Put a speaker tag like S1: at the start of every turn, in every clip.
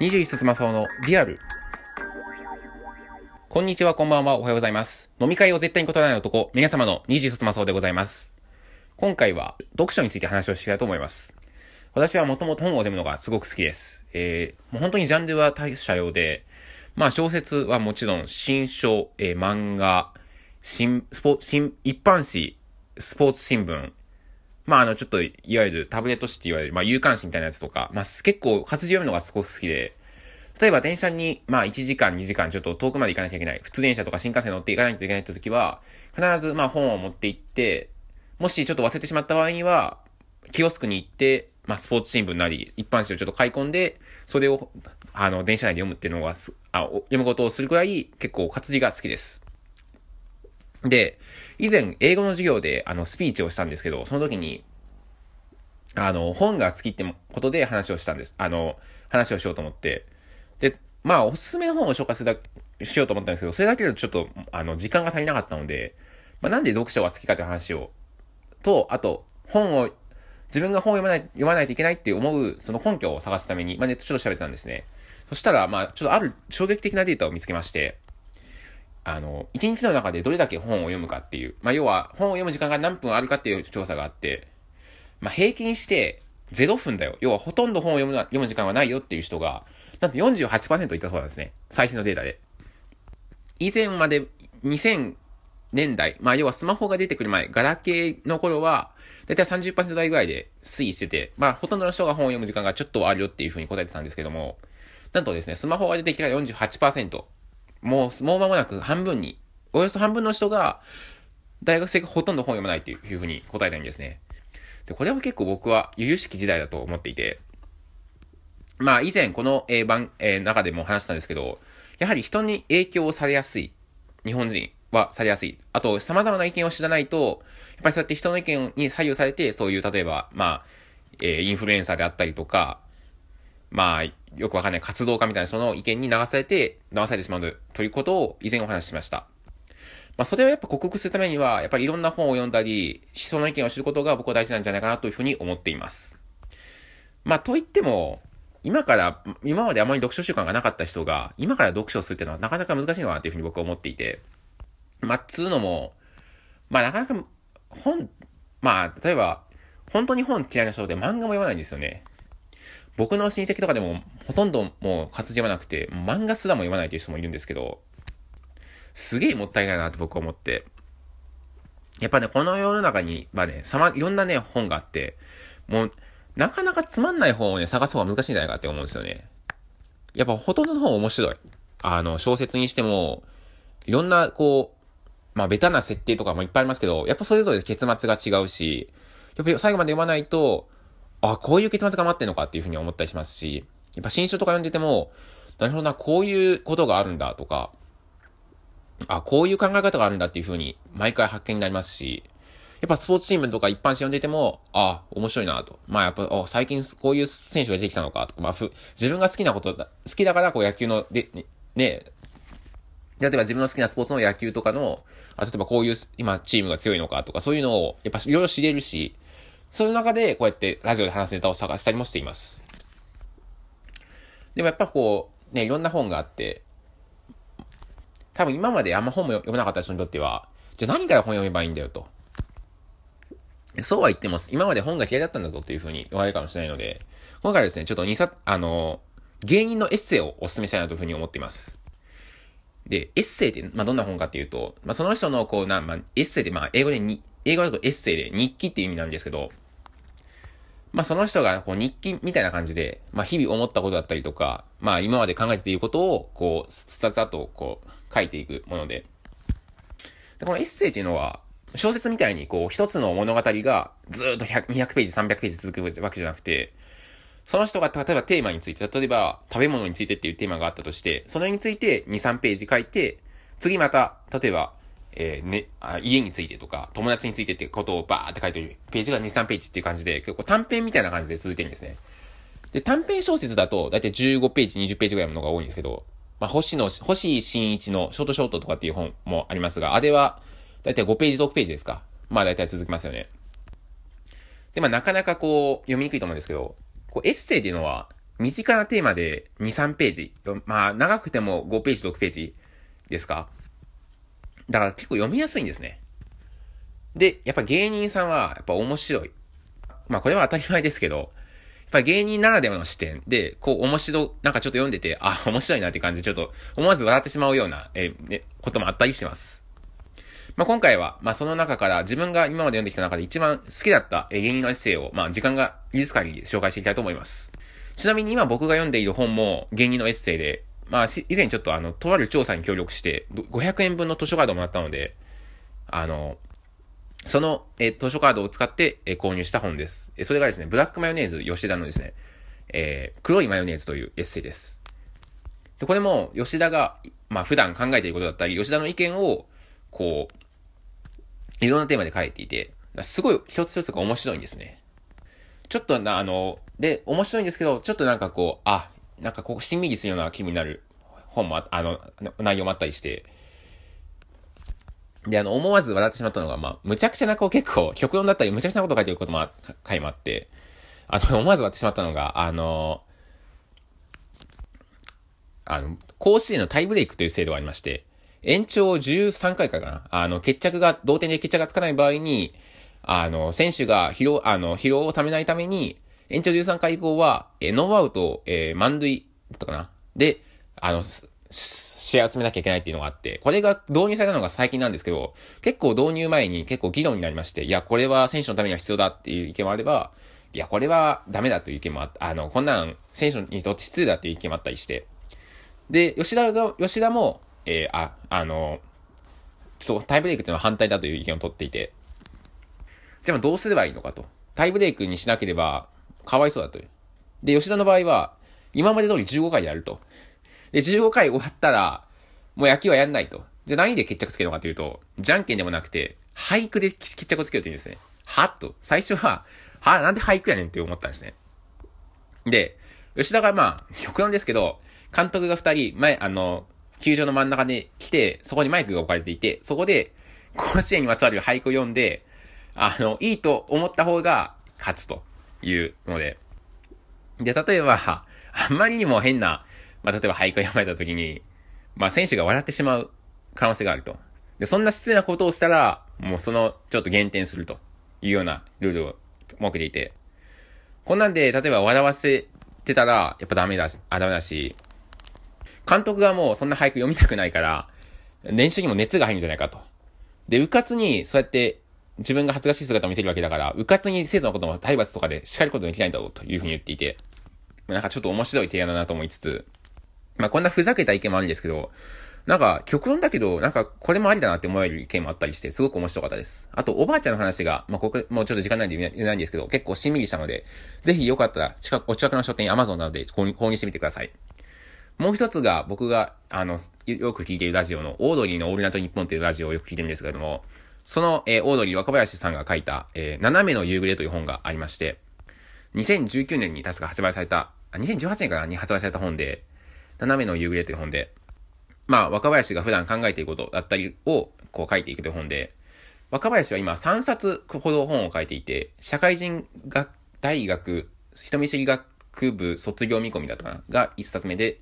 S1: 21冊マサオのリアル。こんにちは、こんばんは、おはようございます。飲み会を絶対に断らない男、皆様の21冊マサオでございます。今回は、読書について話をしたいと思います。私はもともと本を読むのがすごく好きです。えー、もう本当にジャンルは多種多様で、まあ小説はもちろん、新書、えー、漫画、新、スポ、新、一般紙、スポーツ新聞、まああの、ちょっと、いわゆるタブレット紙って言われる、まあ有刊紙みたいなやつとか、まあ結構活字読むのがすごく好きで、例えば電車に、まあ1時間2時間ちょっと遠くまで行かなきゃいけない。普通電車とか新幹線乗って行かないといけないって時は、必ずまあ本を持って行って、もしちょっと忘れてしまった場合には、キオスクに行って、まあスポーツ新聞なり、一般紙をちょっと買い込んで、それを、あの、電車内で読むっていうのがす、あ、読むことをするくらい結構活字が好きです。で、以前、英語の授業で、あの、スピーチをしたんですけど、その時に、あの、本が好きってことで話をしたんです。あの、話をしようと思って。で、まあ、おすすめの本を紹介するだ、しようと思ったんですけど、それだけでちょっと、あの、時間が足りなかったので、まあ、なんで読書が好きかという話を、と、あと、本を、自分が本を読まない、読まないといけないって思う、その根拠を探すために、まあ、ネットちょっと調べてたんですね。そしたら、まあ、ちょっとある衝撃的なデータを見つけまして、あの、一日の中でどれだけ本を読むかっていう、まあ、要は、本を読む時間が何分あるかっていう調査があって、まあ、平均して0分だよ。要は、ほとんど本を読むな読む時間はないよっていう人が、なんと48%いたそうなんですね。最新のデータで。以前まで2000年代、まあ、要はスマホが出てくる前、ガラケーの頃は、だいたい30%台ぐらいで推移してて、まあ、ほとんどの人が本を読む時間がちょっとあるよっていうふうに答えてたんですけども、なんとですね、スマホが出てきたら48%。もう、もう間もなく半分に、およそ半分の人が、大学生がほとんど本を読まないっていうふうに答えたんですね。で、これは結構僕は由々しき時代だと思っていて、まあ以前この、えー、番、え、中でも話したんですけど、やはり人に影響をされやすい。日本人はされやすい。あと、様々な意見を知らないと、やっぱりそうやって人の意見に左右されて、そういう、例えば、まあ、え、インフルエンサーであったりとか、まあ、よくわかんない活動家みたいな人の意見に流されて、流されてしまうということを以前お話ししました。まあ、それをやっぱ克服するためには、やっぱりいろんな本を読んだり、人の意見を知ることが僕は大事なんじゃないかなというふうに思っています。まあ、と言っても、今から、今まであまり読書習慣がなかった人が、今から読書をするっていうのはなかなか難しいのかなというふうに僕は思っていて。まあ、つうのも、まあ、なかなか、本、まあ、例えば、本当に本嫌いな人で漫画も読まないんですよね。僕の親戚とかでも、ほとんどもう活字読まなくて、漫画すらも読まないという人もいるんですけど、すげえもったいないなって僕は思って。やっぱね、この世の中に、まあね、さま、いろんなね、本があって、もう、なかなかつまんない本をね、探す方が難しいんじゃないかって思うんですよね。やっぱほとんどの本面白い。あの、小説にしても、いろんな、こう、まあ、ベタな設定とかもいっぱいありますけど、やっぱそれぞれ結末が違うし、やっぱり最後まで読まないと、あ、こういう結末が待ってんのかっていうふうに思ったりしますし、やっぱ新書とか読んでても、なるほどな、こういうことがあるんだとか、あ、こういう考え方があるんだっていうふうに毎回発見になりますし、やっぱスポーツ新聞とか一般紙読んでても、あ、面白いなと。まあやっぱ、最近こういう選手が出てきたのかとか、まあふ、自分が好きなことだ、好きだからこう野球の、で、ね、ね例えば自分の好きなスポーツの野球とかの、あ例えばこういう今チームが強いのかとか、そういうのをやっぱいろいろ知れるし、そういう中でこうやってラジオで話すネタを探したりもしています。でもやっぱこう、ね、いろんな本があって、多分今まであんま本も読めなかった人にとっては、じゃあ何から本読めばいいんだよと。そうは言っても、今まで本が嫌いだったんだぞというふうに言われるかもしれないので、今回はですね、ちょっと2冊、あの、芸人のエッセイをお勧めしたいなというふうに思っています。で、エッセイって、まあ、どんな本かっていうと、まあ、その人の、こう、な、まあ、エッセイで、まあ、英語でに、英語だとエッセイで日記っていう意味なんですけど、まあ、その人が、こう、日記みたいな感じで、まあ、日々思ったことだったりとか、まあ、今まで考えていることを、こう、スタスタと、こう、書いていくもので。で、このエッセイっていうのは、小説みたいに、こう、一つの物語が、ずっと100 200ページ、300ページ続くわけじゃなくて、その人が、例えばテーマについて、例えば食べ物についてっていうテーマがあったとして、それについて2、3ページ書いて、次また、例えば、えー、ね、あ家についてとか、友達についてってことをバーって書いてるページが2、3ページっていう感じで、結構短編みたいな感じで続いてるんですね。で、短編小説だと、だいたい15ページ、20ページぐらいのものが多いんですけど、まあ、星の、星新一のショートショートとかっていう本もありますが、あれは、だいたい5ページ、6ページですか。まあ、だいたい続きますよね。で、まあ、なかなかこう、読みにくいと思うんですけど、こう、エッセイっていうのは、身近なテーマで2、3ページ。まあ、長くても5ページ、6ページですかだから結構読みやすいんですね。で、やっぱ芸人さんは、やっぱ面白い。まあ、これは当たり前ですけど、やっぱ芸人ならではの視点で、こう、面白、なんかちょっと読んでて、あ、面白いなって感じで、ちょっと、思わず笑ってしまうような、えね、こともあったりしてます。まあ、今回は、まあ、その中から自分が今まで読んできた中で一番好きだった芸人のエッセイを、まあ、時間が許す限り紹介していきたいと思います。ちなみに今僕が読んでいる本も芸人のエッセイで、まあ、以前ちょっとあの、とある調査に協力して、500円分の図書カードをもらったので、あの、その、え図書カードを使って、え購入した本です。えそれがですね、ブラックマヨネーズ吉田のですね、えー、黒いマヨネーズというエッセイです。で、これも、吉田が、まあ、普段考えていることだったり、吉田の意見を、こう、いろんなテーマで書いていて、すごい一つ一つが面白いんですね。ちょっとな、あの、で、面白いんですけど、ちょっとなんかこう、あ、なんかこう、しんみりするような気分になる本もあ、あの、内容もあったりして、で、あの、思わず笑ってしまったのが、まあ、むちゃくちゃな、こう結構、極論だったり、むちゃくちゃなこと書いてることもあ、回もあって、あの、思わず笑ってしまったのが、あの、あの、甲子園のタイブレイクという制度がありまして、延長13回かな。あの、決着が、同点で決着がつかない場合に、あの、選手が疲労、あの、疲労をためないために、延長13回以降は、えノーアウト、えー、満塁だったかな。で、あの、試合を進めなきゃいけないっていうのがあって、これが導入されたのが最近なんですけど、結構導入前に結構議論になりまして、いや、これは選手のためには必要だっていう意見もあれば、いや、これはダメだという意見もあった、あの、こんなん選手にとって失礼だっていう意見もあったりして、で、吉田が、吉田も、えー、あ、あの、ちょっとタイブレイクっていうのは反対だという意見を取っていて、じゃあどうすればいいのかと。タイブレイクにしなければ、かわいそうだと。で、吉田の場合は、今まで通り15回やると。で、15回終わったら、もう野球はやんないと。じゃあ何で決着つけるのかというと、じゃんけんでもなくて、俳句で決着をつけるというんですね。はっと。最初は、は、なんで俳句やねんって思ったんですね。で、吉田がまあ、極論ですけど、監督が二人、前、あの、球場の真ん中で来て、そこにマイクが置かれていて、そこで、甲子園にまつわる俳句を読んで、あの、いいと思った方が勝つというので。で、例えば、あんまりにも変なまあ、例えば俳句を読まれた時に、まあ、選手が笑ってしまう可能性があると。で、そんな失礼なことをしたら、もうその、ちょっと減点するというようなルールを設けていて、こんなんで、例えば笑わせてたら、やっぱダメだし、あ、ダメだし、監督がもうそんな俳句読みたくないから、練習にも熱が入るんじゃないかと。で、うかつに、そうやって自分が恥ずかしい姿を見せるわけだから、うかつに生徒のことも体罰とかで叱ることできないんだろうというふうに言っていて、なんかちょっと面白い提案だなと思いつつ、まあ、こんなふざけた意見もあるんですけど、なんか、極論だけど、なんか、これもありだなって思える意見もあったりして、すごく面白かったです。あと、おばあちゃんの話が、まあ、ここ、もうちょっと時間ないんで言えないんですけど、結構しんみりしたので、ぜひよかったら、近く、お近くの書店、アマゾンなどで購入購入してみてください。もう一つが、僕が、あの、よく聞いているラジオの、オードリーのオールナイトニッポンというラジオをよく聞いてるんですけれども、その、えー、オードリー若林さんが書いた、えー、斜めの夕暮れという本がありまして、2019年に確か発売された、あ2018年からに発売された本で、斜めの夕暮れという本で、まあ、若林が普段考えていることだったりを、こう書いていくという本で、若林は今3冊ほど本を書いていて、社会人学大学人見知り学部卒業見込みだったかなが1冊目で、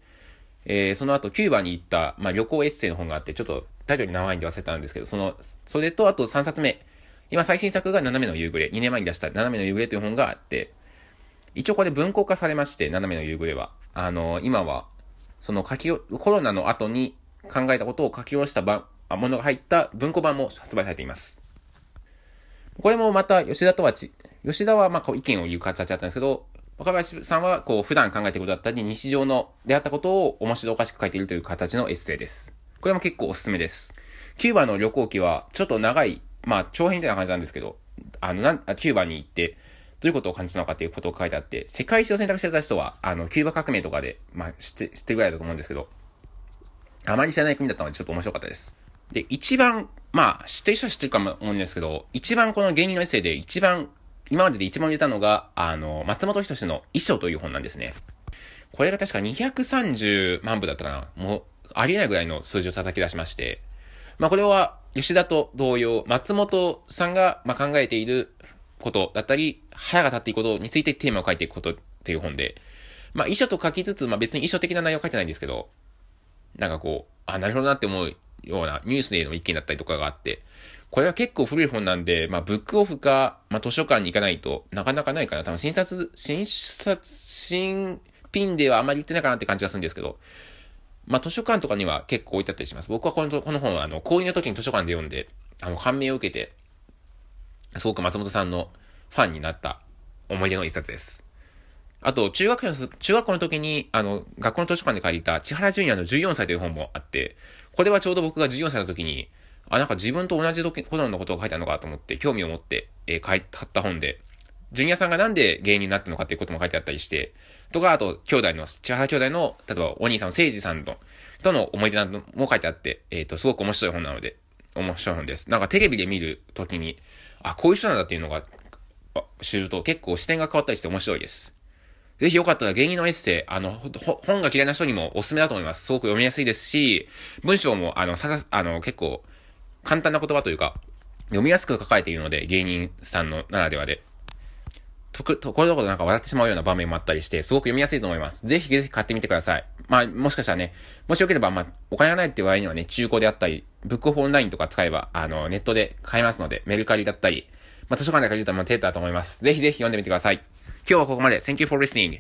S1: えー、その後キューバに行った、まあ、旅行エッセイの本があって、ちょっとタイトル名前に忘れたんですけど、その、それとあと3冊目。今最新作が斜めの夕暮れ。2年前に出した斜めの夕暮れという本があって、一応これ文庫化されまして、斜めの夕暮れは。あのー、今はその書き、コロナの後に考えたことを書き下ろした版、ものが入った文庫版も発売されています。これもまた吉田とはち、吉田はまあ意見を言う形だったんですけど、若林さんはこう普段考えていることだったり、日常の出会ったことを面白おかしく書いているという形のエッセイです。これも結構おすすめです。キューバの旅行記はちょっと長い、まあ長編みたいな感じなんですけど、あの、なん、キューバに行って、どういうことを感じたのかということを書いてあって、世界史を選択してた人は、あの、キューバ革命とかで、まあ、知って、知ってぐらいだと思うんですけど、あまり知らない国だったのでちょっと面白かったです。で、一番、まあ、知ってる人は知ってるかも思うんですけど、一番この芸人のエッセイで一番、今までで一番売れたのが、あの、松本人志の衣装という本なんですね。これが確か230万部だったかな。もう、ありえないぐらいの数字を叩き出しまして、まあこれは、吉田と同様、松本さんが、まあ、考えていることだったり、腹が立っていくことについてテーマを書いていくことっていう本で、まあ、遺書と書きつつ、まあ別に遺書的な内容書いてないんですけど、なんかこう、あ、なるほどなって思うようなニュースでの意見だったりとかがあって、これは結構古い本なんで、まあ、ブックオフか、まあ、図書館に行かないとなかなかないかな。多分、診察、診察、新品ではあまり売ってないかなって感じがするんですけど、まあ、図書館とかには結構置いてあったりします。僕はこのこの本は、あの、講義の時に図書館で読んで、あの、感銘を受けて、すごく松本さんのファンになった思い出の一冊です。あと、中学の、中学校の時に、あの、学校の図書館で借りた、千原ジュニアの14歳という本もあって、これはちょうど僕が14歳の時に、あ、なんか自分と同じことのことが書いてあるのかと思って、興味を持って、えー、買った本で、ジュニアさんがなんで芸人になったのかっていうことも書いてあったりして、とか、あと、兄弟の、千原兄弟の、例えば、お兄さんの誠治さんの、との思い出なども書いてあって、えっ、ー、と、すごく面白い本なので、面白い本です。なんかテレビで見るときに、あ、こういう人なんだっていうのが、知ると結構視点が変わったりして面白いです。ぜひよかったら芸人のエッセイ、あの、本が嫌いな人にもおすすめだと思います。すごく読みやすいですし、文章も、あの、さあの、結構、簡単な言葉というか、読みやすく書かれているので、芸人さんのならではで。と、ところどころなんか笑ってしまうような場面もあったりして、すごく読みやすいと思います。ぜひぜひ買ってみてください。まあ、もしかしたらね、もしよければ、まあ、お金がないって場合にはね、中古であったり、ブックオフオンラインとか使えば、あの、ネットで買えますので、メルカリだったり、まあ、図書館で借りるとまあ、手だと思います。ぜひぜひ読んでみてください。今日はここまで。Thank you for listening.